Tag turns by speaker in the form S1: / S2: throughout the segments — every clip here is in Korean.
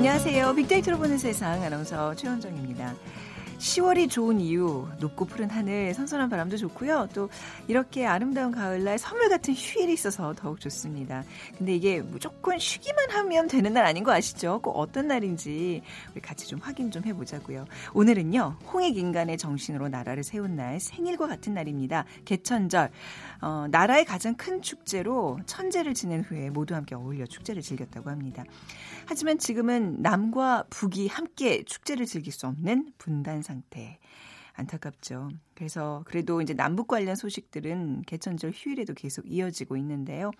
S1: 안녕하세요. 빅데이터로 보는 세상 아나운서 최원정입니다. 10월이 좋은 이유, 높고 푸른 하늘, 선선한 바람도 좋고요. 또 이렇게 아름다운 가을날 선물 같은 휴일이 있어서 더욱 좋습니다. 근데 이게 무조건 쉬기만 하면 되는 날 아닌 거 아시죠? 꼭 어떤 날인지 우리 같이 좀 확인 좀 해보자고요. 오늘은요, 홍익 인간의 정신으로 나라를 세운 날, 생일과 같은 날입니다. 개천절. 어, 나라의 가장 큰 축제로 천재를 지낸 후에 모두 함께 어울려 축제를 즐겼다고 합니다. 하지만 지금은 남과 북이 함께 축제를 즐길 수 없는 분단 상태. 안타깝죠. 그래서 그래도 이제 남북 관련 소식들은 개천절 휴일에도 계속 이어지고 있는데요.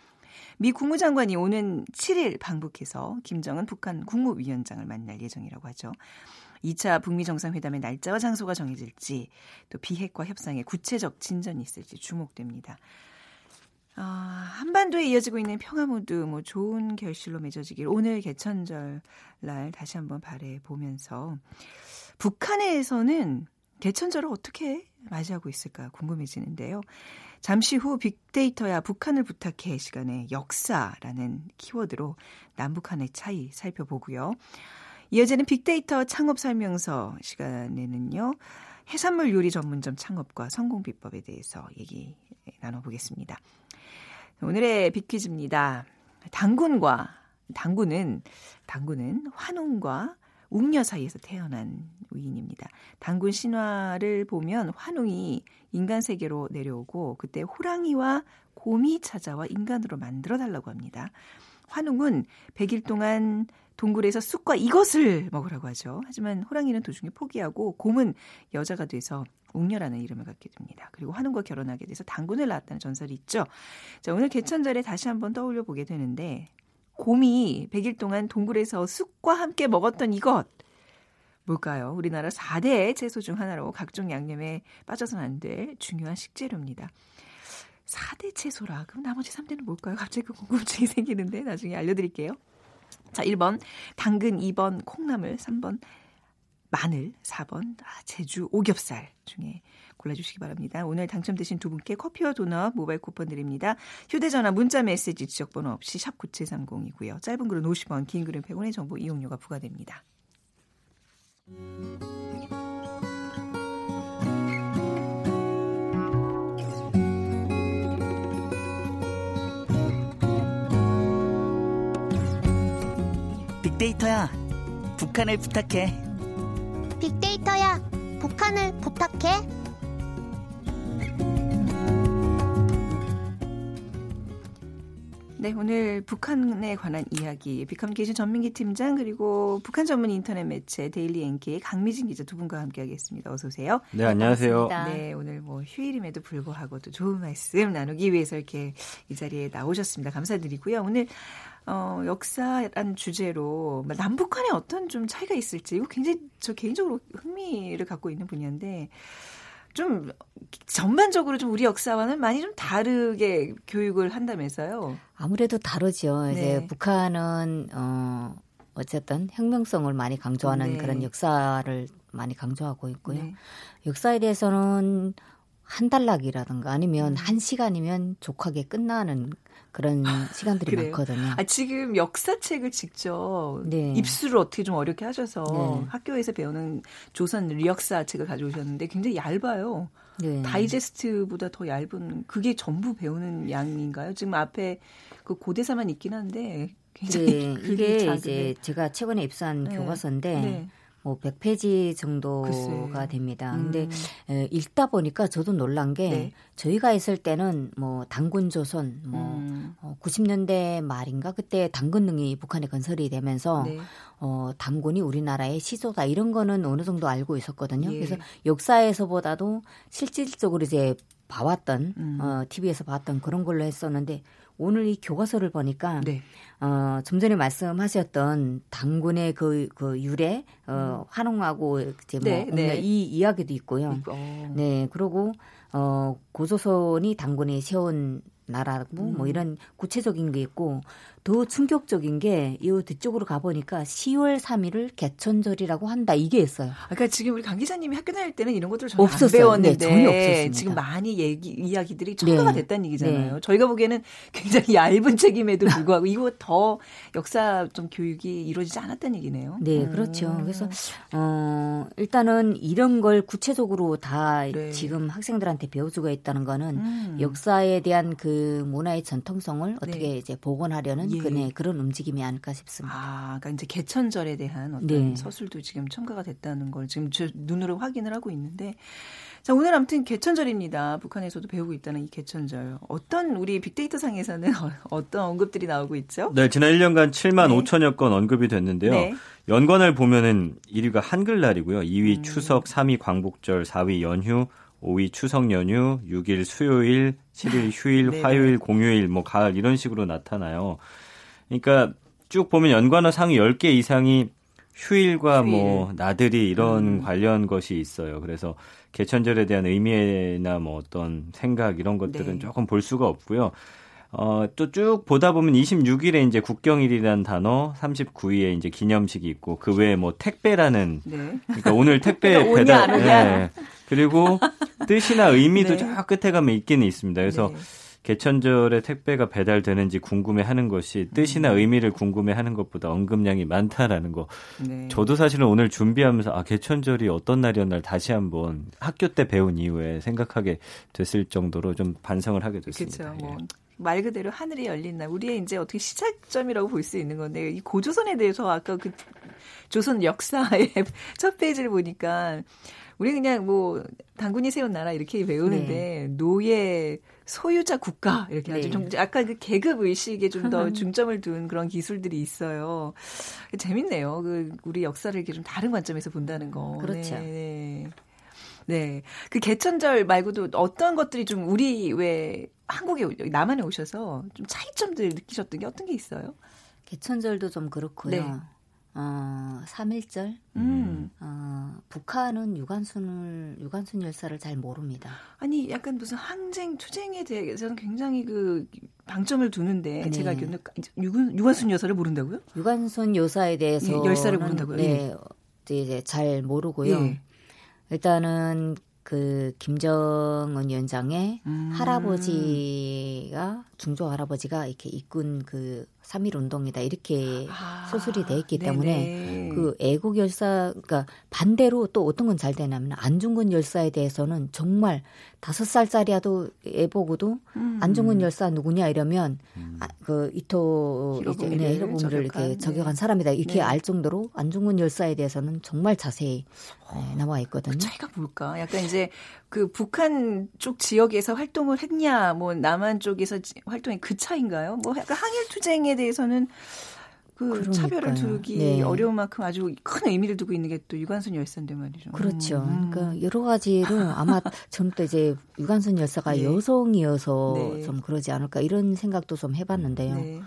S1: 미 국무장관이 오는 7일 방북해서 김정은 북한 국무위원장을 만날 예정이라고 하죠. 2차 북미 정상회담의 날짜와 장소가 정해질지 또 비핵화 협상의 구체적 진전이 있을지 주목됩니다. 아, 한반도에 이어지고 있는 평화 모드 뭐 좋은 결실로 맺어지길 오늘 개천절 날 다시 한번 바래 보면서 북한에서는 개천절을 어떻게 맞이하고 있을까 궁금해지는데요. 잠시 후 빅데이터야 북한을 부탁해 시간에 역사라는 키워드로 남북한의 차이 살펴보고요. 이어지는 빅데이터 창업 설명서 시간에는요. 해산물 요리 전문점 창업과 성공 비법에 대해서 얘기 나눠보겠습니다. 오늘의 빅퀴즈입니다. 당군과 당군은 당군은 환웅과 웅녀 사이에서 태어난 위인입니다. 당군 신화를 보면 환웅이 인간 세계로 내려오고 그때 호랑이와 곰이 찾아와 인간으로 만들어 달라고 합니다. 환웅은 100일 동안 동굴에서 쑥과 이것을 먹으라고 하죠. 하지만 호랑이는 도중에 포기하고 곰은 여자가 돼서 웅녀라는 이름을 갖게 됩니다. 그리고 환웅과 결혼하게 돼서 당군을 낳았다는 전설이 있죠. 자, 오늘 개천절에 다시 한번 떠올려 보게 되는데 곰이 100일 동안 동굴에서 쑥과 함께 먹었던 이것 뭘까요? 우리나라 4대 채소 중 하나로 각종 양념에 빠져서는 안될 중요한 식재료입니다. 4대 채소라. 그럼 나머지 3대는 뭘까요? 갑자기 그 궁금증이 생기는데 나중에 알려드릴게요. 자, 1번 당근, 2번 콩나물, 3번 마늘, 4번 아, 제주 오겹살 중에 골라주시기 바랍니다. 오늘 당첨되신 두 분께 커피와 도넛 모바일 쿠폰 드립니다. 휴대전화 문자 메시지 지역번호 없이 샵 9730이고요. 짧은 글은 50원, 긴 글은 100원의 정보 이용료가 부과됩니다.
S2: 빅데이터야, 북한을 부탁해.
S3: 빅데이터야, 북한을 부탁해.
S1: 네, 오늘 북한에 관한 이야기 빅커뮤니케이션 전민기 팀장 그리고 북한 전문 인터넷 매체 데일리 NK의 강미진 기자 두 분과 함께하겠습니다. 어서 오세요.
S4: 네, 안녕하세요.
S1: 반갑습니다. 네, 오늘 뭐 휴일임에도 불구하고 또 좋은 말씀 나누기 위해서 이렇게 이 자리에 나오셨습니다. 감사드리고요. 오늘 어, 역사란 주제로 남북한에 어떤 좀 차이가 있을지 이거 굉장히 저 개인적으로 흥미를 갖고 있는 분야인데 좀 전반적으로 좀 우리 역사와는 많이 좀 다르게 교육을 한다면서요.
S5: 아무래도 다르죠.
S1: 네.
S5: 이제 북한은 어 어쨌든 혁명성을 많이 강조하는
S1: 네.
S5: 그런 역사를 많이 강조하고 있고요.
S1: 네.
S5: 역사에 대해서는 한 달락이라든가 아니면
S1: 음.
S5: 한 시간이면 족하게 끝나는 그런 시간들이
S1: 그래요?
S5: 많거든요.
S1: 아, 지금 역사책을 직접
S5: 네.
S1: 입수를 어떻게 좀 어렵게 하셔서
S5: 네.
S1: 학교에서 배우는 조선 리역사 책을 가져오셨는데 굉장히 얇아요.
S5: 네.
S1: 다이제스트보다 더 얇은 그게 전부 배우는 양인가요? 지금 앞에 그 고대사만 있긴 한데 굉장히
S5: 네, 이게
S1: 작은데.
S5: 이제 제가 최근에 입수한
S1: 네.
S5: 교과서인데
S1: 네.
S5: 뭐 100페이지 정도가
S1: 글쎄.
S5: 됩니다.
S1: 음.
S5: 근데 에, 읽다 보니까 저도 놀란 게
S1: 네.
S5: 저희가 있을 때는 뭐 당군 조선 뭐
S1: 음.
S5: 어, 90년대 말인가 그때 당근능이 북한에 건설이 되면서
S1: 네.
S5: 어, 당군이 우리나라의 시조다 이런 거는 어느 정도 알고 있었거든요.
S1: 예.
S5: 그래서 역사에서보다도 실질적으로 이제 봐왔던
S1: 음.
S5: 어, TV에서 봤던 그런 걸로 했었는데 오늘 이 교과서를 보니까
S1: 네.
S5: 어, 좀 전에 말씀하셨던 당군의 그, 그 유래, 어, 환웅하고 이제 뭐,
S1: 네, 네.
S5: 이 이야기도 있고요.
S1: 어.
S5: 네, 그리고, 어, 고조선이 당군이 세운 나라고 음. 뭐 이런 구체적인 게 있고 더 충격적인 게 이 뒤쪽으로 가보니까 10월 3일을 개천절이라고 한다 이게 있어요.
S1: 그러니까 지금 우리 강 기자님이 학교 다닐 때는 이런 것들을 전혀 없었어요. 안 배웠는데 네, 전혀 없었습니다. 지금 많이 얘기 이야기들이 첨가가 네. 됐다는 얘기잖아요. 네. 저희가 보기에는 굉장히 얇은 책임에도 불구하고 이거 더 역사 좀 교육이 이루어지지 않았다는 얘기네요.
S5: 네, 그렇죠. 음. 그래서 어 일단은 이런 걸 구체적으로 다 네. 지금 학생들한테 배울 수가 있다는 거는 음. 역사에 대한 그 문화의 전통성을 어떻게 네. 이제 복원하려는 예. 그, 네, 그런 움직임이 아닐까 싶습니다.
S1: 아, 그러니까 이제 개천절에 대한 어떤 네. 서술도 지금 첨가가 됐다는 걸 지금 저 눈으로 확인을 하고 있는데 자, 오늘 아무튼 개천절입니다. 북한에서도 배우고 있다는 이 개천절. 어떤 우리 빅데이터 상에서는 어떤 언급들이 나오고 있죠?
S4: 네, 지난 1년간 7만 네. 5천여 건 언급이 됐는데요. 네. 연관을 보면은 1위가 한글날이고요. 2위 음. 추석, 3위 광복절, 4위 연휴, 5위 추석 연휴, 6일 수요일, 7일 휴일, 네. 화요일, 공휴일, 뭐 가을 이런 식으로 나타나요. 그러니까 쭉 보면 연관어 상위 10개 이상이 휴일과 휴일. 뭐 나들이 이런 음. 관련 것이 있어요. 그래서 개천절에 대한 의미나 뭐 어떤 생각 이런 것들은 네. 조금 볼 수가 없고요. 어, 또 쭉 보다 보면 26일에 이제 국경일이라는 단어, 39일에 이제 기념식이 있고 그 외에 뭐 택배라는 네. 그러니까 오늘 택배 배달 네. 그리고 뜻이나 의미도 네. 저 끝에 가면 있기는 있습니다. 그래서 네. 개천절에 택배가 배달되는지 궁금해하는 것이 뜻이나 음. 의미를 궁금해하는 것보다 언급량이 많다라는 거. 네. 저도 사실은 오늘 준비하면서 아 개천절이 어떤 날이었나 다시 한번 학교 때 배운 이후에 생각하게 됐을 정도로 좀 반성을 하게 됐습니다.
S1: 그렇죠. 뭐. 말 그대로 하늘이 열린 날 우리의 이제 어떻게 시작점이라고 볼 수 있는 건데 이 고조선에 대해서 아까 그 조선 역사의 첫 페이지를 보니까 우리 그냥 뭐 당군이 세운 나라 이렇게 배우는데 네. 노예 소유자 국가 이렇게 아주 네. 좀 약간 그 계급 의식에 좀 더 중점을 둔 그런 기술들이 있어요. 재밌네요. 그 우리 역사를 이렇게 좀 다른 관점에서 본다는 거.
S5: 그렇죠.
S1: 네. 네. 네. 그 개천절 말고도 어떤 것들이 좀 우리 왜 한국에 남한에 오셔서 좀 차이점들 느끼셨던 게 어떤 게 있어요?
S5: 개천절도 좀 그렇고요. 네. 어, 3일절. 음. 어, 북한은 유관순을, 유관순 열사를 잘 모릅니다.
S1: 아니, 약간 무슨 항쟁, 투쟁에 대해서는 굉장히 그 방점을 두는데, 네. 제가 알기로는 유관, 유관순 여사를 모른다고요?
S5: 유관순 여사에 대해서. 예,
S1: 열사를 모른다고요?
S5: 네. 예. 이제 잘 모르고요. 예. 일단은 그 김정은 위원장의 음. 할아버지가 중조 할아버지가 이렇게 이끈 그 3.1 운동이다 이렇게 아, 소설이 돼 있기 때문에 네네. 그 애국 열사 그러니까 반대로 또 어떤 건 잘 되냐면 안중근 열사에 대해서는 정말 다섯 살짜리야도 애 보고도 음. 안중근 열사 누구냐 이러면 음. 아, 그 이토 이제 네, 히로부미를 이렇게 저격한 네. 사람이다 이렇게 네. 알 정도로 안중근 열사에 대해서는 정말 자세히 네, 나와 있거든요. 그
S1: 차이가 뭘까? 약간 이제 그 북한 쪽 지역에서 활동을 했냐, 뭐 남한 쪽에서 활동이 그 차인가요? 뭐 약간 항일 투쟁에 대해서는 그 그러니까요. 차별을 두기 네. 어려운 만큼 아주 큰 의미를 두고 있는 게 또 유관순 열사인데 말이죠.
S5: 그렇죠. 음. 그러니까 여러 가지로 아마 저는 또 이제 유관순 열사가 네. 여성이어서 네. 좀 그러지 않을까 이런 생각도 좀 해봤는데요.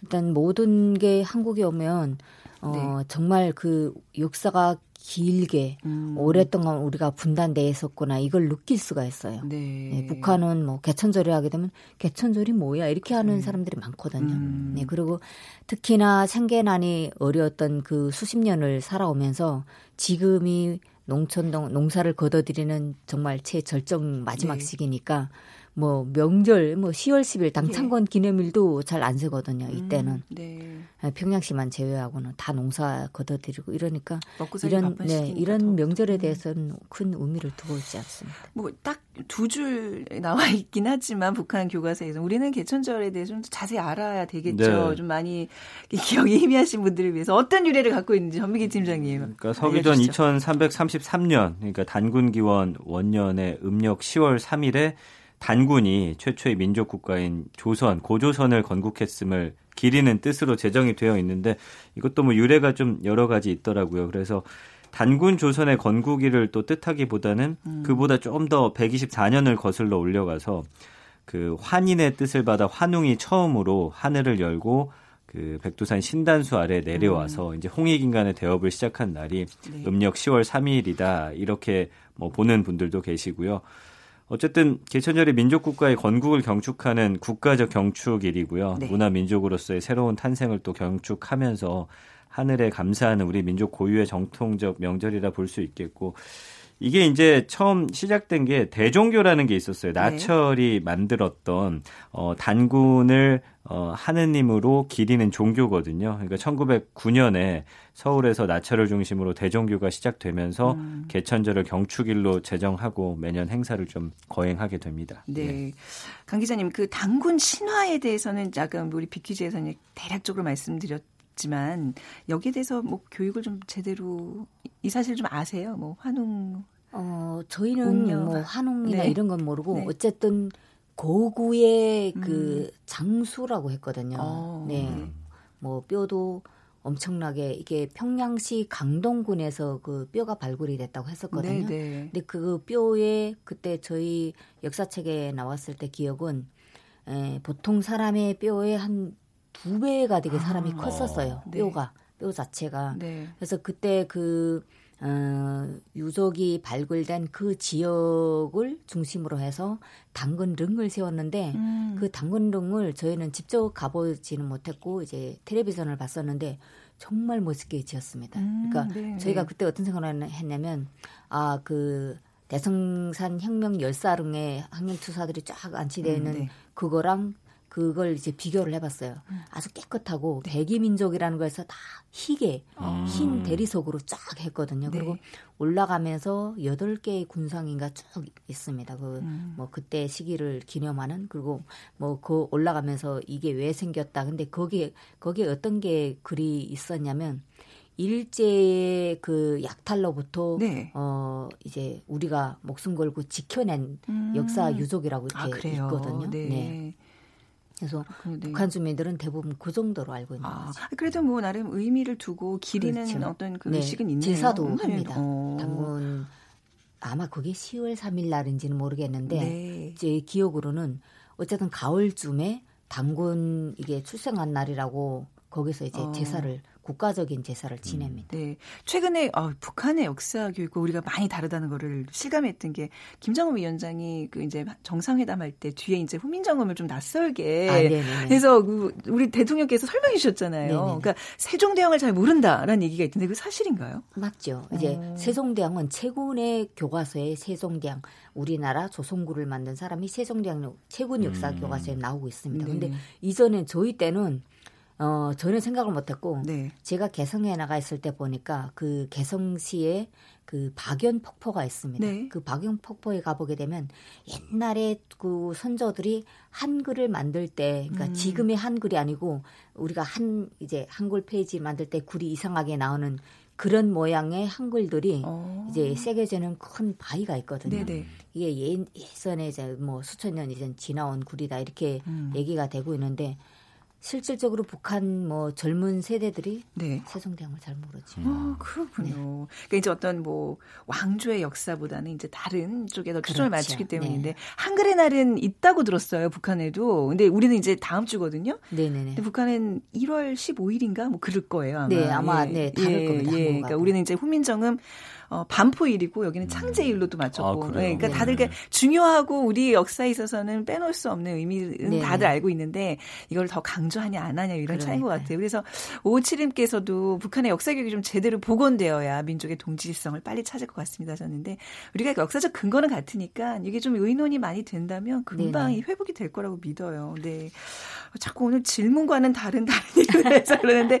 S5: 네. 일단 모든 게 한국에 오면 어 네. 정말 그 역사가 길게 음. 오랫동안 우리가 분단돼 있었구나 이걸 느낄 수가 있어요. 네. 네, 북한은 뭐 개천절을 하게 되면 개천절이 뭐야 이렇게 하는 음. 사람들이 많거든요. 음. 네, 그리고 특히나 생계난이 어려웠던 그 수십 년을 살아오면서 지금이 농촌동 농사를 거둬들이는 정말 최절정 마지막 네. 시기니까 뭐 명절 뭐 10월 10일 당창건 예. 기념일도 잘안 세거든요. 이때는 음, 네. 아, 평양시만 제외하고는 다 농사 걷어들이고 이러니까 이런 네 이런 명절에 음. 대해서는 큰 의미를 두고 있지 않습니다.
S1: 뭐 딱 두 줄 나와 있긴 하지만 북한 교과서에서 우리는 개천절에 대해서 좀 자세히 알아야 되겠죠. 네. 좀 많이 기억이 희미하신 분들을 위해서 어떤 유래를 갖고 있는지 전미기 팀장님.
S4: 그러니까 서기전 2333년 그러니까 단군 기원 원년의 음력 10월 3일에 단군이 최초의 민족 국가인 조선, 고조선을 건국했음을 기리는 뜻으로 제정이 되어 있는데 이것도 뭐 유래가 좀 여러 가지 있더라고요. 그래서 단군 조선의 건국일을 또 뜻하기보다는 음. 그보다 좀 더 124년을 거슬러 올려가서 그 환인의 뜻을 받아 환웅이 처음으로 하늘을 열고 그 백두산 신단수 아래 내려와서 음. 이제 홍익인간의 대업을 시작한 날이 네. 음력 10월 3일이다 이렇게 뭐 보는 분들도 계시고요. 어쨌든 개천절이 민족 국가의 건국을 경축하는 국가적 경축일이고요. 네. 문화 민족으로서의 새로운 탄생을 또 경축하면서 하늘에 감사하는 우리 민족 고유의 정통적 명절이라 볼 수 있겠고 이게 이제 처음 시작된 게 대종교라는 게 있었어요. 네. 나철이 네. 만들었던 어 단군을 어 하느님으로 기리는 종교거든요. 그러니까 1909년에 서울에서 나철을 중심으로 대종교가 시작되면서 음. 개천절을 경축일로 제정하고 매년 행사를 좀 거행하게 됩니다.
S1: 네. 네. 강 기자님 그 단군 신화에 대해서는 약간 우리 비퀴즈에서는 대략적으로 말씀드렸 지만 여기에 대해서 뭐 교육을 좀 제대로 이 사실 좀 아세요? 뭐 환웅
S5: 어 저희는 운영. 뭐 환웅이나 네. 이런 건 모르고 네. 어쨌든 고구의 음. 그 장수라고 했거든요. 어. 네. 뭐 뼈도 엄청나게 이게 평양시 강동군에서 그 뼈가 발굴이 됐다고 했었거든요. 네네. 네. 근데 그 뼈에 그때 저희 역사책에 나왔을 때 기억은 에, 보통 사람의 뼈에 한두 배가 되게 사람이 아, 컸었어요. 네. 뼈가 뼈 자체가. 네. 그래서 그때 그 어, 유적이 발굴된 그 지역을 중심으로 해서 당근릉을 세웠는데 음. 그 당근릉을 저희는 직접 가보지는 못했고 이제 텔레비전을 봤었는데 정말 멋있게 지었습니다. 음, 그러니까 네, 저희가 그때 어떤 생각을 했냐면 아 그 대성산 혁명 열사릉에 학령투사들이 쫙 안치되어 있는 음, 네. 그거랑 그걸 이제 비교를 해봤어요. 음. 아주 깨끗하고 백이민족이라는 거에서 다 희게 아. 흰 대리석으로 쫙 했거든요. 네. 그리고 올라가면서 여덟 개의 군상인가 쭉 있습니다. 그뭐 음. 그때 시기를 기념하는 그리고 뭐 그 올라가면서 이게 왜 생겼다. 근데 거기에 거기에 어떤 게 글이 있었냐면 일제의 그 약탈로부터 네. 어 이제 우리가 목숨 걸고 지켜낸 음. 역사 유족이라고 이렇게 아, 있거든요. 네. 네. 그래서 네. 북한 주민들은 대부분 그 정도로 알고 있는 아, 거죠.
S1: 그래도 뭐 나름 의미를 두고 기리는 그렇죠. 어떤 그 네. 의식은 있네요.
S5: 제사도 합니다. 어. 당군 아마 그게 10월 3일 날인지는 모르겠는데 네. 제 기억으로는 어쨌든 가을쯤에 당군 이게 출생한 날이라고 거기서 이제 어. 제사를 국가적인 제사를 음. 지냅니다.
S1: 네. 최근에 어, 북한의 역사 교육과 우리가 많이 다르다는 거를 실감했던 게 김정은 위원장이 그 이제 정상회담 할 때 뒤에 이제 후민정음을 좀 낯설게 아, 그래서 그 우리 대통령께서 설명해 주셨잖아요. 네네네. 그러니까 세종대왕을 잘 모른다라는 얘기가 있던데 그 사실인가요?
S5: 맞죠. 이제 어. 세종대왕은 최군의 교과서에 세종대왕 우리나라 조선구를 만든 사람이 세종대왕 최군 역사 음. 교과서에 나오고 있습니다. 네. 근데 이전에 저희 때는 어, 전혀 생각을 못했고 네. 제가 개성에 나가 있을 때 보니까 그 개성시에 그 박연 폭포가 있습니다. 네. 그 박연 폭포에 가보게 되면 옛날에 그 선조들이 한글을 만들 때, 그러니까 음. 지금의 한글이 아니고 우리가 한 이제 한글 페이지 만들 때 글이 이상하게 나오는 그런 모양의 한글들이 어. 이제 새겨지는 큰 바위가 있거든요. 네네. 이게 예, 예전에 이제 뭐 수천 년 이전 지나온 굴이다 이렇게 음. 얘기가 되고 있는데 실질적으로 북한 뭐 젊은 세대들이 네. 세종대왕을 잘 모르죠.
S1: 아, 그렇군요. 네. 그러니까 이제 어떤 뭐 왕조의 역사보다는 이제 다른 쪽에 더 초점을 그렇죠. 맞추기 때문인데 네. 한글의 날은 있다고 들었어요. 북한에도. 근데 우리는 이제 다음 주거든요. 네네네. 근데 북한은 1월 15일인가 뭐 그럴 거예요. 아마.
S5: 네, 아마 예. 네, 다를
S1: 예,
S5: 겁니다.
S1: 예. 그러니까 우리는 이제 후민정음 어, 반포일이고 여기는 음. 창제일로도 맞췄고. 아, 네, 그러니까 다들 그 중요하고 우리 역사에 있어서는 빼놓을 수 없는 의미는 네. 다들 알고 있는데 이걸 더 강조하냐 안 하냐 이런 차이인 것 같아요. 그래서 오칠님께서도 북한의 역사 교육이 좀 제대로 복원되어야 민족의 동질성을 빨리 찾을 것 같습니다 하셨는데 우리가 역사적 근거는 같으니까 이게 좀 의논이 많이 된다면 금방 네 회복이 될 거라고 믿어요. 네. 자꾸 오늘 질문과는 다른 다른 얘기를 해서 그러는데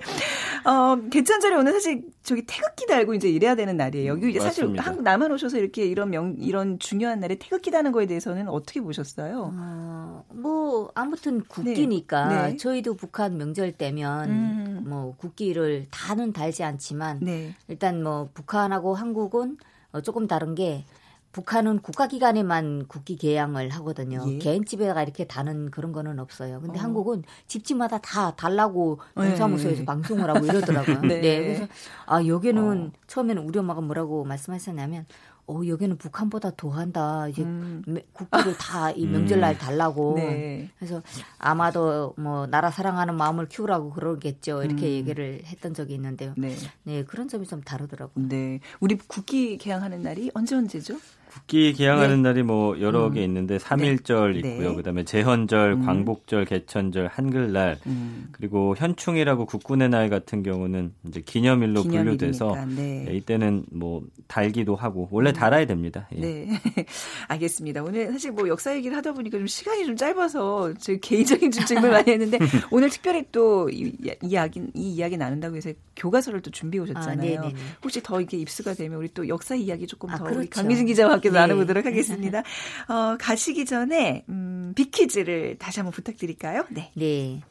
S1: 어, 개천절에 오늘 사실 저기 태극기 달고 이제 이래야 되는 날이에요. 여기 사실 한, 남한 오셔서 이렇게 이런 명 이런 중요한 날에 태극기 다는 거에 대해서는 어떻게 보셨어요?
S5: 어, 뭐 아무튼 국기니까 네. 네. 저희도 북한 명절 때면 음. 뭐 국기를 다는 달지 않지만 네. 일단 뭐 북한하고 한국은 어, 조금 다른 게 북한은 국가기관에만 국기 개양을 하거든요. 예. 개인 집에가 이렇게 다는 그런 거는 없어요. 근데 어. 한국은 집집마다 다 달라고 동사무소에서 네. 방송을 하고 이러더라고요. 네. 네. 그래서 아 여기는 어. 처음에는 우리 엄마가 뭐라고 말씀하셨냐면 어, 여기는 북한보다 더 한다. 이제 음. 국기를 다 이 명절날 음. 달라고. 네. 그래서 아마도 뭐 나라 사랑하는 마음을 키우라고 그러겠죠. 이렇게 음. 얘기를 했던 적이 있는데요. 네. 네, 그런 점이 좀 다르더라고요.
S1: 네. 우리 국기 개항하는 날이 언제 언제죠?
S4: 국기 기양하는 네. 날이 뭐 여러 음. 개 있는데 삼일절 네. 있고요. 네. 그다음에 제헌절, 음. 광복절, 개천절, 한글날 음. 그리고 현충이라고 국군의 날 같은 경우는 이제 기념일로 분류돼서 네. 네. 이때는 뭐 달기도 하고 원래 음. 달아야 됩니다.
S1: 예. 네, 알겠습니다. 오늘 사실 뭐 역사 얘기를 하다 보니까 좀 시간이 좀 짧아서 저 개인적인 좀 질문 많이 했는데 오늘 특별히 또 이, 이야기 이 이야기 나눈다고 해서 교과서를 또 준비해 오셨잖아요. 아, 혹시 더 이게 입수가 되면 우리 또 역사 이야기 조금 아, 더 그렇죠. 강미진 기자와 함께 네. 나눠보도록 하겠습니다. 어, 가시기 전에 음, 비키즈를 다시 한번 부탁드릴까요?
S5: 네. 네.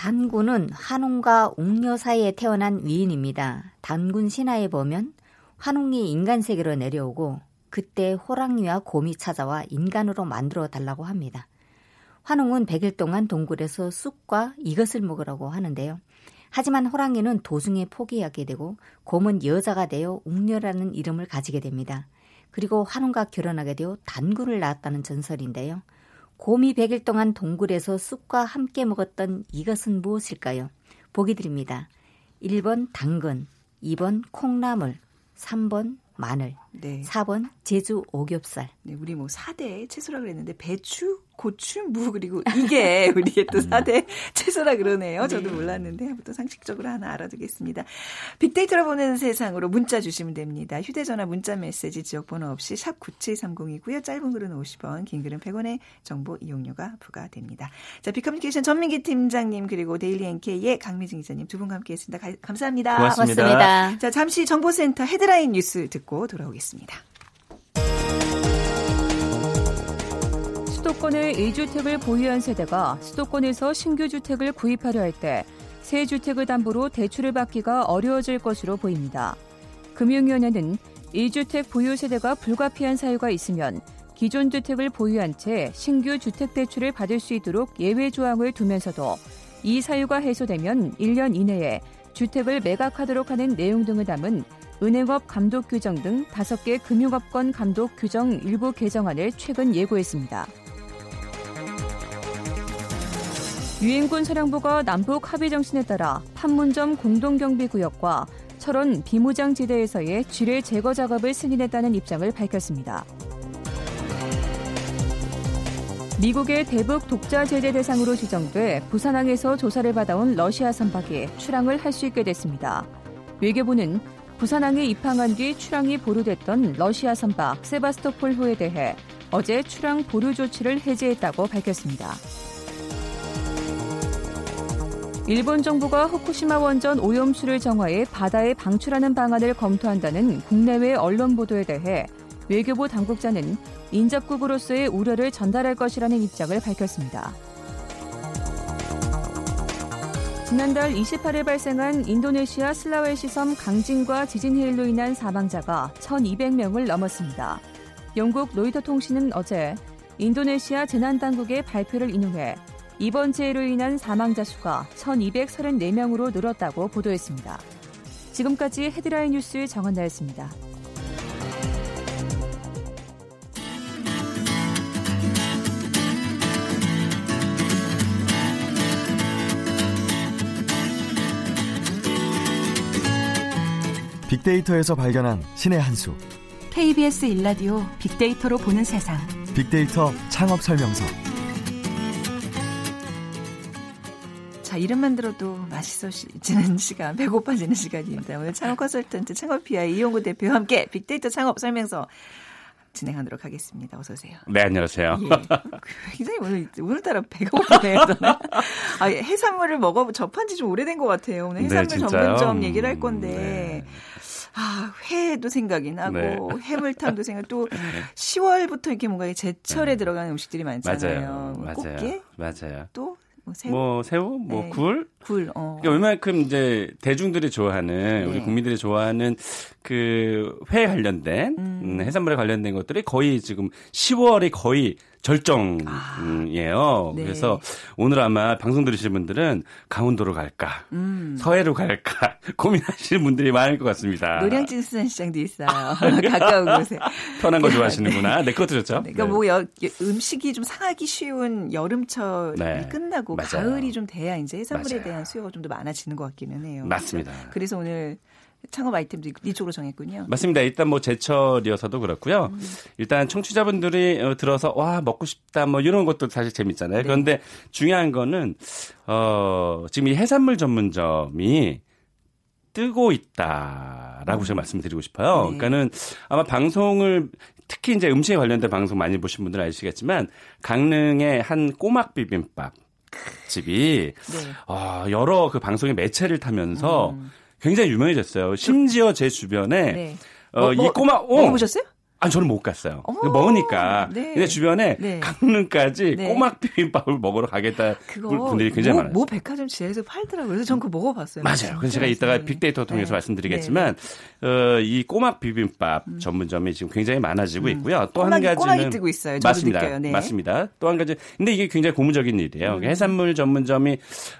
S5: 단군은 한웅과 옥녀 사이에 태어난 위인입니다. 단군 신화에 보면 환웅이 인간 세계로 내려오고 그때 호랑이와 곰이 찾아와 인간으로 만들어 달라고 합니다. 환웅은 100일 동안 동굴에서 쑥과 이것을 먹으라고 하는데요. 하지만 호랑이는 도중에 포기하게 되고 곰은 여자가 되어 웅녀라는 이름을 가지게 됩니다. 그리고 환웅과 결혼하게 되어 단군을 낳았다는 전설인데요. 곰이 100일 동안 동굴에서 쑥과 함께 먹었던 이것은 무엇일까요? 보기 드립니다. 1번 당근, 2번 콩나물, 3번 마늘, 네. 4번 제주 오겹살.
S1: 네, 우리 뭐 4대 채소라 그랬는데 배추, 고추, 무 그리고 이게 우리의 또 4대 채소라 그러네요. 저도 네. 몰랐는데 또 상식적으로 하나 알아두겠습니다. 빅데이터로 보는 세상으로 문자 주시면 됩니다. 휴대전화 문자 메시지 지역번호 없이 샵 9730이고요. 짧은 글은 50원, 긴 글은 100원의 정보 이용료가 부과됩니다. 자, 빅커뮤니케이션 전민기 팀장님 그리고 데일리 NK의 강미진 기자님 두 분과 함께했습니다. 가, 감사합니다.
S4: 고맙습니다.
S5: 고맙습니다.
S1: 자, 잠시 정보센터 헤드라인 뉴스 듣고 돌아오겠습니다.
S6: 수도권의 1주택을 보유한 세대가 수도권에서 신규 주택을 구입하려 할 때 새 주택을 담보로 대출을 받기가 어려워질 것으로 보입니다. 금융위원회는 1주택 보유 세대가 불가피한 사유가 있으면 기존 주택을 보유한 채 신규 주택 대출을 받을 수 있도록 예외 조항을 두면서도 이 사유가 해소되면 1년 이내에 주택을 매각하도록 하는 내용 등을 담은 은행업 감독 규정 등 5개 금융업권 감독 규정 일부 개정안을 최근 예고했습니다. 유엔군 사령부가 남북 합의 정신에 따라 판문점 공동경비구역과 철원 비무장지대에서의 지뢰 제거 작업을 승인했다는 입장을 밝혔습니다. 미국의 대북 독자 제재 대상으로 지정돼 부산항에서 조사를 받아온 러시아 선박이 출항을 할 수 있게 됐습니다. 외교부는 부산항에 입항한 뒤 출항이 보류됐던 러시아 선박 세바스토폴호에 대해 어제 출항 보류 조치를 해제했다고 밝혔습니다. 일본 정부가 후쿠시마 원전 오염수를 정화해 바다에 방출하는 방안을 검토한다는 국내외 언론 보도에 대해 외교부 당국자는 인접국으로서의 우려를 전달할 것이라는 입장을 밝혔습니다. 지난달 28일 발생한 인도네시아 슬라웨시 섬 강진과 지진 해일로 인한 사망자가 1,200명을 넘었습니다. 영국 로이터 통신은 어제 인도네시아 재난당국의 발표를 인용해 이번 재해로 인한 사망자 수가 1,234명으로 늘었다고 보도했습니다. 지금까지 헤드라인 뉴스 정한나였습니다.
S7: 빅데이터에서 발견한 신의 한 수.
S8: KBS 일라디오 빅데이터로 보는 세상.
S7: 빅데이터 창업 설명서.
S1: 자, 이름만 들어도 맛있어지는 시간, 배고파지는 시간입니다. 오늘 창업 컨설턴트 창업피아 이용구 대표와 함께 빅데이터 창업 설명서 진행하도록 하겠습니다. 어서 오세요.
S9: 네, 안녕하세요. 예.
S1: 굉장히 오늘 오늘따라 배가 고프네요. 저는. 아, 해산물을 먹어 접한 지 좀 오래된 것 같아요. 오늘 네, 해산물 네, 전문점 얘기를 할 건데. 네. 아, 회도 생각이 나고 네. 해물탕도 생각 또 10월부터 이렇게 뭔가 제철에 들어가는 음식들이 많잖아요.
S9: 맞아요.
S1: 꽃게?
S9: 맞아요.
S1: 또
S9: 뭐 새우, 뭐, 새우? 뭐 네. 굴?
S1: 굴. 어.
S9: 그러니까 얼마큼 이제 대중들이 좋아하는 네. 우리 국민들이 좋아하는 그 회 관련된 음. 음. 해산물에 관련된 것들이 거의 지금 10월이 거의 절정이에요. 아, 네. 그래서 오늘 아마 방송 들으실 분들은 강원도로 갈까, 음. 서해로 갈까 고민하시는 분들이 많을 것 같습니다.
S1: 노량진 수산시장도 있어요. 가까운 곳에.
S9: 편한 거 좋아하시는구나. 네, 그거 들었죠?
S1: 그러니까 네. 뭐 여, 음식이 좀 상하기 쉬운 여름철이 네. 끝나고 맞아요. 가을이 좀 돼야 이제 해산물에 맞아요. 대한 수요가 좀 더 많아지는 것 같기는 해요.
S9: 맞습니다.
S1: 그래서 오늘 창업 아이템도 이쪽으로 정했군요.
S9: 맞습니다. 일단 뭐 제철이어서도 그렇고요. 음. 일단 청취자분들이 어, 들어서 와 먹고 싶다 뭐 이런 것도 사실 재밌잖아요. 네. 그런데 중요한 거는 어 지금 이 해산물 전문점이 뜨고 있다라고 음. 제가 말씀드리고 싶어요. 네. 그러니까는 아마 방송을 특히 이제 음식에 관련된 방송 많이 보신 분들 아시겠지만 강릉의 한 꼬막 비빔밥 집이 네. 어, 여러 그 방송의 매체를 타면서 음. 굉장히 유명해졌어요. 심지어 제 주변에 네. 어, 뭐, 뭐, 이 꼬막
S1: 어, 먹어보셨어요?
S9: 아니 저는 못 갔어요. 먹으니까. 네. 근데 주변에 네. 강릉까지 네. 꼬막 비빔밥을 먹으러 가겠다 분들이 굉장히
S1: 뭐,
S9: 많아요.
S1: 뭐 백화점 지하에서 팔더라고요. 그래서 전 그거 먹어봤어요.
S9: 맞아요. 그래서 제가 이따가 빅데이터 통해서 네. 말씀드리겠지만 네. 어, 이 꼬막 비빔밥 음. 전문점이 지금 굉장히 많아지고 음. 있고요. 또 한 가지는
S1: 뜨고 있어요.
S9: 맞습니다. 네. 맞습니다. 또 한 가지. 근데 이게 굉장히 고무적인 일이에요. 음. 해산물 전문점이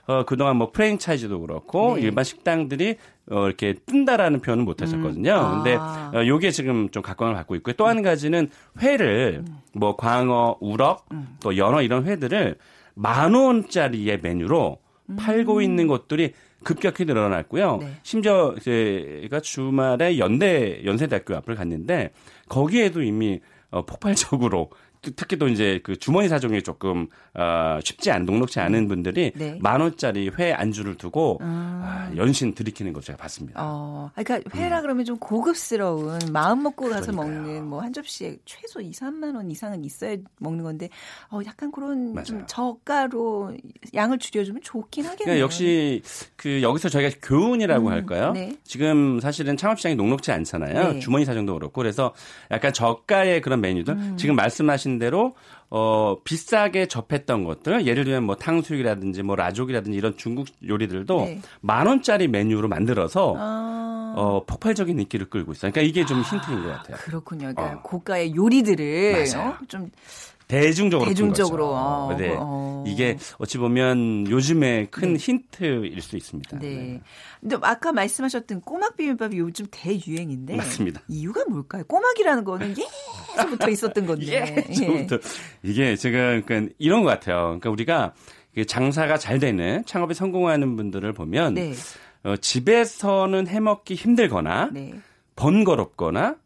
S9: 어, 그동안 뭐 프랜차이즈도 그렇고 일반 식당들이 어, 이렇게 뜬다라는 표현은 못 했었거든요. 음. 근데 아. 어, 요게 지금 좀 각광을 받고 있고요. 또 한 가지는 회를 뭐 광어, 우럭, 음. 또 연어 이런 회들을 만 원짜리의 메뉴로 음. 팔고 있는 곳들이 급격히 늘어났고요. 네. 심지어 제가 주말에 연대 연세대학교 앞을 갔는데 거기에도 이미 어, 폭발적으로 특히 또 이제 그 주머니 사정이 조금 어, 쉽지 않 녹록지 않은 분들이 네. 만 원짜리 회 안주를 두고 아. 아, 연신 들이키는 거 제가 봤습니다.
S1: 어, 그러니까 회라 음. 그러면 좀 고급스러운 마음 먹고 가서 그러니까요. 먹는 뭐 한 접시에 최소 2, 3만 원 이상은 있어야 먹는 건데 어, 약간 그런 맞아요. 좀 저가로 양을 줄여주면 좋긴 하겠네요. 그러니까
S9: 역시 그 여기서 저희가 교훈이라고 음, 할까요? 네. 지금 사실은 창업시장이 녹록지 않잖아요. 네. 주머니 사정도 그렇고 그래서 약간 저가의 그런 메뉴들 음. 지금 말씀하신 말씀하신 대로 어 비싸게 접했던 것들 예를 들면 뭐 탕수육이라든지 뭐 라족이라든지 이런 중국 요리들도 네. 만 원짜리 메뉴로 만들어서 아... 어 폭발적인 인기를 끌고 있어요. 그러니까 이게 좀 힌트인 것 같아요.
S1: 그렇군요. 그러니까 어. 고가의 요리들을 어? 좀
S9: 대중적으로
S1: 대중적으로 어, 네.
S9: 어. 이게 어찌 보면 요즘에 큰 네. 힌트일 수 있습니다.
S1: 네. 네. 근데 아까 말씀하셨던 꼬막 비빔밥이 요즘 대유행인데
S9: 맞습니다.
S1: 이유가 뭘까요? 꼬막이라는 거는 예부터 있었던 건데.
S9: 예부터 이게 제가 그러니까 이런 것 같아요. 그러니까 우리가 장사가 잘 되는 창업에 성공하는 분들을 보면 네. 어, 집에서는 해먹기 힘들거나 네. 번거롭거나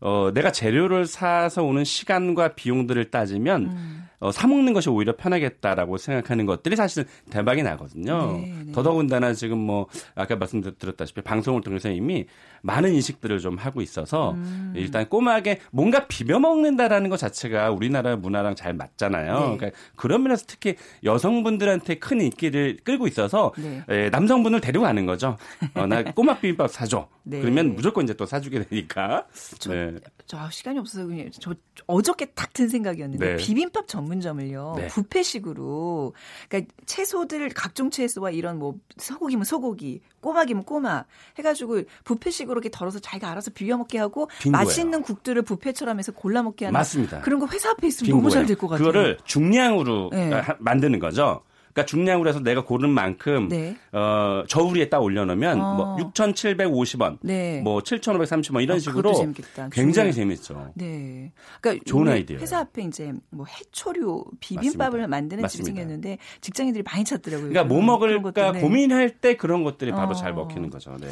S9: 어, 내가 재료를 사서 오는 시간과 비용들을 따지면 음. 어, 사 먹는 것이 오히려 편하겠다라고 생각하는 것들이 사실은 대박이 나거든요. 네, 네. 더더군다나 지금 뭐 아까 말씀드렸다시피 방송을 통해서 이미 많은 인식들을 좀 하고 있어서 음. 일단 꼬막에 뭔가 비벼 먹는다라는 것 자체가 우리나라 문화랑 잘 맞잖아요. 네. 그러니까 그런 면에서 특히 여성분들한테 큰 인기를 끌고 있어서 네. 에, 남성분을 데려가는 거죠. 어, 나 꼬막 비빔밥 사줘. 네. 그러면 무조건 이제 또 사주게 되니까.
S1: 저, 네. 저 시간이 없어서 그냥 저 어저께 딱 든 생각이었는데 비빔밥 전 전문점을요. 네. 부페식으로 그러니까 채소들 각종 채소와 이런 뭐 소고기면 소고기, 꼬막이면 꼬막 해가지고 부페식으로 이렇게 덜어서 자기가 알아서 비벼 먹게 하고 맛있는 국들을 부페처럼 해서 골라 먹게 하는
S9: 맞습니다.
S1: 그런 거 회사 앞에 있으면 너무 잘 될 것 같아요.
S9: 그거를 중량으로 네. 만드는 거죠. 그러니까 중량으로 해서 내가 고른 만큼 네. 어, 저울위에 딱 올려놓으면 어. 뭐 6,750원, 네. 뭐 7,530원 이런 아, 식으로 굉장히 중량. 재밌죠.
S1: 네, 그러니까
S9: 좋은 아이디어.
S1: 회사 앞에 이제 뭐 해초류 비빔밥을 맞습니다. 만드는 맞습니다. 집 생겼는데 직장인들이 많이 찾더라고요.
S9: 그러니까 뭐 먹을까 고민할 때 그런 것들이 바로 어. 잘 먹히는 거죠. 네.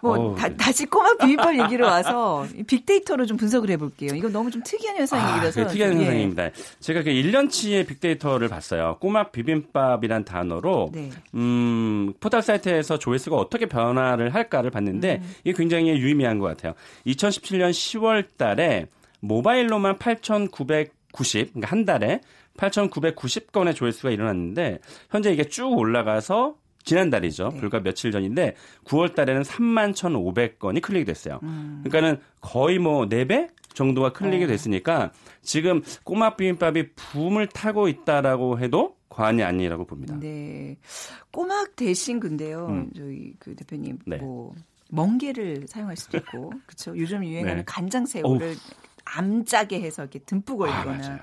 S1: 뭐 다, 시 꼬막 비빔밥 얘기로 와서 빅데이터로 좀 분석을 해볼게요. 이거 너무 좀 특이한 현상이라서.
S9: 아, 특이한 예. 현상입니다. 제가 그 1년치의 빅데이터를 봤어요. 꼬막 비빔밥 이란 단어로 네. 음, 포털 사이트에서 조회수가 어떻게 변화를 할까를 봤는데 음. 이게 굉장히 유의미한 것 같아요. 2017년 10월 달에 모바일로만 8,990, 그러니까 한 달에 8,990건의 조회수가 일어났는데 현재 이게 쭉 올라가서 지난달이죠. 네. 불과 며칠 전인데 9월 달에는 3만 1,500건이 클릭이 됐어요. 음. 그러니까는 거의 뭐 4배 정도가 클릭이 어. 됐으니까 지금 꼬막 비빔밥이 붐을 타고 있다라고 해도 과언이 아니라고 봅니다.
S1: 네. 꼬막 대신 근데요. 음. 저희 그 대표님 네. 뭐 멍게를 사용할 수도 있고 그렇죠. 요즘 유행하는 네. 간장 새우를 암짜게 해서 이렇게 듬뿍 올리거나 아,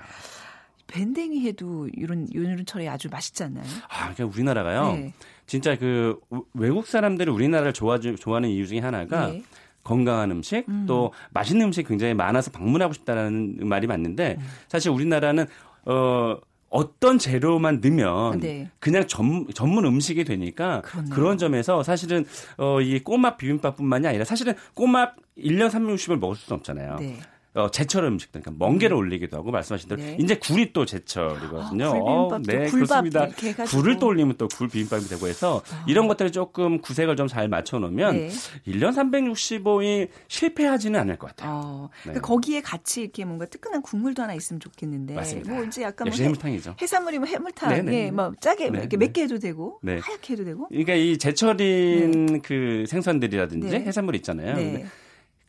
S1: 밴댕이 해도 이런 이런 철에 아주 맛있지 않나요?
S9: 아, 그러니까 우리나라가요. 네. 진짜 그 외국 사람들이 우리나라를 좋아 좋아하는 이유 중에 하나가 네. 건강한 음식 음. 또 맛있는 음식 굉장히 많아서 방문하고 싶다라는 말이 맞는데 음. 사실 우리나라는 어 어떤 재료만 넣으면 네. 그냥 전, 전문 음식이 되니까 그렇네요. 그런 점에서 사실은 어, 이 꼬막 비빔밥뿐만이 아니라 사실은 꼬막 1년 360을 먹을 수는 없잖아요. 네. 어, 제철 음식들, 그러니까 멍게를 음. 올리기도 하고 말씀하신 대로 네. 이제 굴이 또 제철이거든요. 아,
S1: 어, 네, 그렇습니다.
S9: 굴을 또 올리면 또 굴 비빔밥이 되고 해서 아. 이런 것들을 조금 구색을 좀 잘 맞춰 놓으면 네. 1년 365일 실패하지는 않을 것 같아요. 어,
S1: 그러니까 거기에 같이 이렇게 뭔가 뜨끈한 국물도 하나 있으면 좋겠는데
S9: 맞습니다. 뭐
S1: 이제 약간
S9: 뭐 해물탕이죠.
S1: 해산물이면 해물탕, 네, 네, 예, 뭐 짜게 네, 이렇게 맵게 해도 되고 하얗게 해도 되고.
S9: 그러니까 이 제철인 그 생선들이라든지 해산물 있잖아요.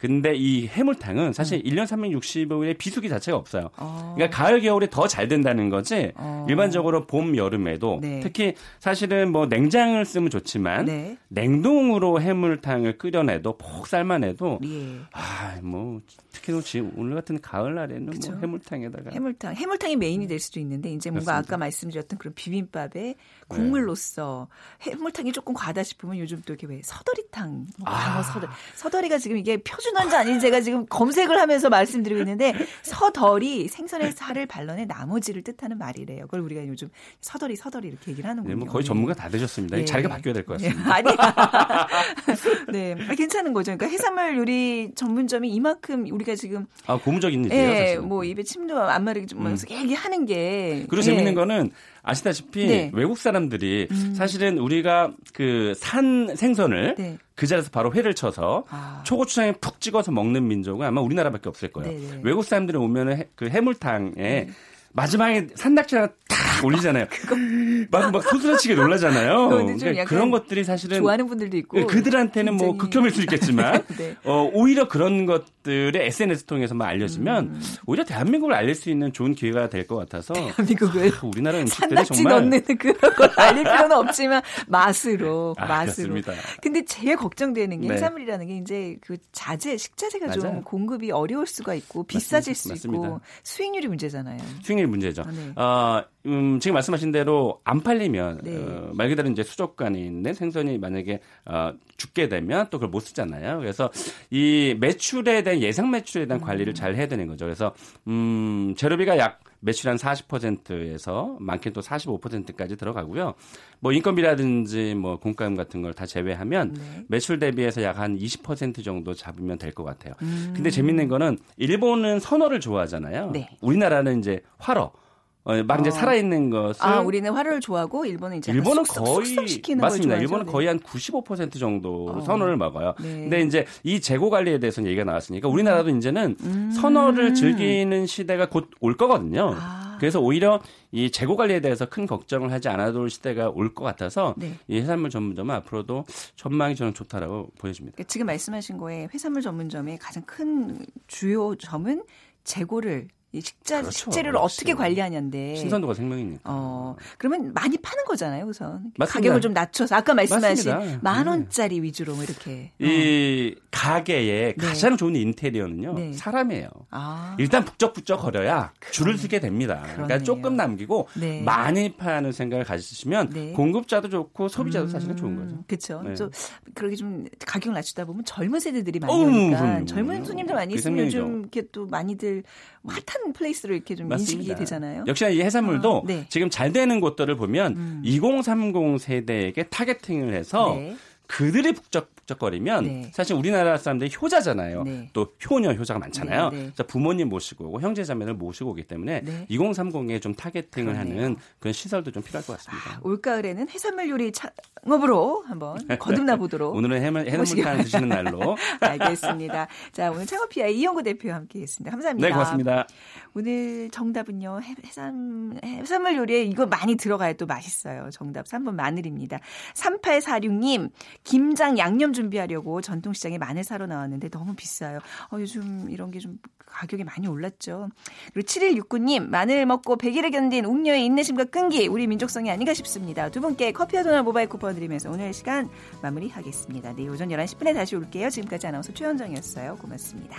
S9: 근데 이 해물탕은 사실 음. 1년 365일에 비수기 자체가 없어요. 어. 그러니까 가을 겨울이 더잘 된다는 거지. 어. 일반적으로 봄 여름에도 네. 특히 사실은 뭐 냉장을 쓰면 좋지만 네. 냉동으로 해물탕을 끓여내도 폭 삶아내도 예. 아뭐 특히 뭐 오늘 같은 가을 날에는 뭐 해물탕에다가
S1: 해물탕 해물탕이 메인이 될 수도 있는데 이제 뭔가 그렇습니다. 아까 말씀드렸던 그런 비빔밥에 국물로서 네. 해물탕이 조금 과다 싶으면 요즘 또 이렇게 왜 서더리탕 뭐 아. 서더리 서더리가 지금 이게 표준 원자 아닌 제가 지금 검색을 하면서 말씀드리고 있는데 서덜이 생선의 살을 발라내 나머지를 뜻하는 말이래요. 그걸 우리가 요즘 서덜이 서덜이 이렇게 얘기를 하는군요. 네,
S9: 뭐 거의 전문가 다 되셨습니다. 네. 자리가 바뀌어야 될 것 같습니다.
S1: 네. 아니 네, 아, 괜찮은 거죠. 그러니까 해산물 요리 전문점이 이만큼 우리 가 지금
S9: 아 고무적인 일이에요. 네,
S1: 뭐 입에 침도 안 마르게 좀 음. 얘기하는 게
S9: 그리고 재밌는 네. 거는 아시다시피 네. 외국 사람들이 음. 사실은 우리가 그 산 생선을 네. 그 자리에서 바로 회를 쳐서 아. 초고추장에 푹 찍어서 먹는 민족은 아마 우리나라밖에 없을 거예요. 네네. 네. 외국 사람들이 오면은 해, 그 해물탕에 네. 마지막에 산낙지 하나 딱 올리잖아요. 그거 막, 막 소스라치게 놀라잖아요. 그러니까 그런 것들이 사실은
S1: 좋아하는 분들도 있고
S9: 예, 그들한테는 뭐 굉장히... 뭐 극혐일 수 있겠지만 네. 어, 오히려 그런 것들을 SNS 통해서만 알려지면 음. 오히려 대한민국을 알릴 수 있는 좋은 기회가 될 것 같아서
S1: 대한민국을
S9: 아, 우리나라 음식들이 정말
S1: 넣는 그런 걸 알릴 필요는 없지만 맛으로
S9: 아,
S1: 맛으로.
S9: 그렇습니다.
S1: 근데 제일 걱정되는 게 네. 해산물이라는 게 이제 그 자재 식자재가 맞아요. 좀 공급이 어려울 수가 있고 비싸질 맞습니다. 수 맞습니다. 있고 수익률이 문제잖아요.
S9: 수익률 이 문제죠. 아, 네. 어, 음, 지금 말씀하신 대로 안 팔리면 네. 어, 말 그대로 이제 수족관에 있는 생선이 만약에 어, 죽게 되면 또 그걸 못 쓰잖아요. 그래서 이 매출에 대한 예상 매출에 대한 음. 관리를 잘 해야 되는 거죠. 그래서 음, 재료비가 약 매출 한 40%에서 많게는 또 45%까지 들어가고요. 뭐 인건비라든지 뭐 공과금 같은 걸 다 제외하면 네. 매출 대비해서 약 한 20% 정도 잡으면 될 것 같아요. 음. 근데 재밌는 거는 일본은 선어를 좋아하잖아요. 네. 우리나라는 이제 활 어 어, 막 이제 어. 살아있는 것을
S1: 아 우리는 화를 좋아하고 일본은 이제
S9: 일본은
S1: 속,
S9: 거의 맞습니다. 일본은
S1: 네.
S9: 거의 한 95% 정도 어. 선어를 먹어요. 네. 근데 이제 이 재고 관리에 대해서는 얘기가 나왔으니까 우리나라도 이제는 음. 선어를 즐기는 시대가 곧 올 거거든요. 아. 그래서 오히려 이 재고 관리에 대해서 큰 걱정을 하지 않아도 올 시대가 올 것 같아서 네. 이 해산물 전문점은 앞으로도 전망이 저는 좋다라고 보여집니다.
S1: 그러니까 지금 말씀하신 거에 해산물 전문점의 가장 큰 주요 점은 재고를 식자 그렇죠. 식재료를 그렇지. 어떻게 관리하냐인데
S9: 신선도가 생명이니까.
S1: 어 그러면 많이 파는 거잖아요, 우선 맞습니다. 가격을 좀 낮춰서 아까 말씀하신 맞습니다. 만 네. 원짜리 네. 위주로 뭐 이렇게
S9: 이 어. 가게의 네. 가장 좋은 인테리어는요 네. 사람이에요. 아. 일단 북적북적 거려야 그러네. 줄을 서게 됩니다. 그러니까 그러네요. 그러니까 조금 남기고 네. 많이 파는 생각을 가지시면 네. 공급자도 좋고 소비자도 음, 사실은 좋은 거죠.
S1: 그렇죠. 좀 그렇게 좀 가격 낮추다 보면 젊은 세대들이 많이 오니까 음, 젊은 손님들 많이 있으면 요즘 이렇게 또 많이들 hot한 place로 이렇게 좀 맞습니다. 인식이 되잖아요.
S9: 역시나 이 해산물도 아, 네. 지금 잘 되는 곳들을 보면 음. 2030 세대에게 targeting을 해서 네. 그들이 북적 북적거리면 네. 사실 우리나라 사람들이 효자잖아요. 네. 또 효녀 효자가 많잖아요. 네, 네. 부모님 모시고 오고 형제 자매를 모시고 오기 때문에 2030에 좀 targeting을 그러네요. 하는 그런 시설도 좀 필요할 것 같습니다.
S1: 아, 올가을에는 해산물 요리 창업으로 한번 거듭나 보도록
S9: 오늘은 해물 해물탕 드시는 날로
S1: 알겠습니다. 자 오늘 창업피아 이영구 대표와 함께 했습니다. 감사합니다.
S9: 네 고맙습니다.
S1: 오늘 정답은요 해산 해산물 요리에 이거 많이 들어가야 또 맛있어요. 정답 3번 마늘입니다. 3846님 김장 양념 준비하려고 전통시장에 마늘 사러 나왔는데 너무 비싸요. 어, 요즘 이런 게 좀 가격이 많이 올랐죠. 그리고 7169님 마늘 먹고 100일을 견딘 웅녀의 인내심과 끈기 우리 민족성이 아닌가 싶습니다. 두 분께 커피와 도넛 모바일 쿠폰 드리면서 오늘 시간 마무리하겠습니다. 내일 오전 11시 10분에 다시 올게요. 지금까지 아나운서 최현정이었어요. 고맙습니다.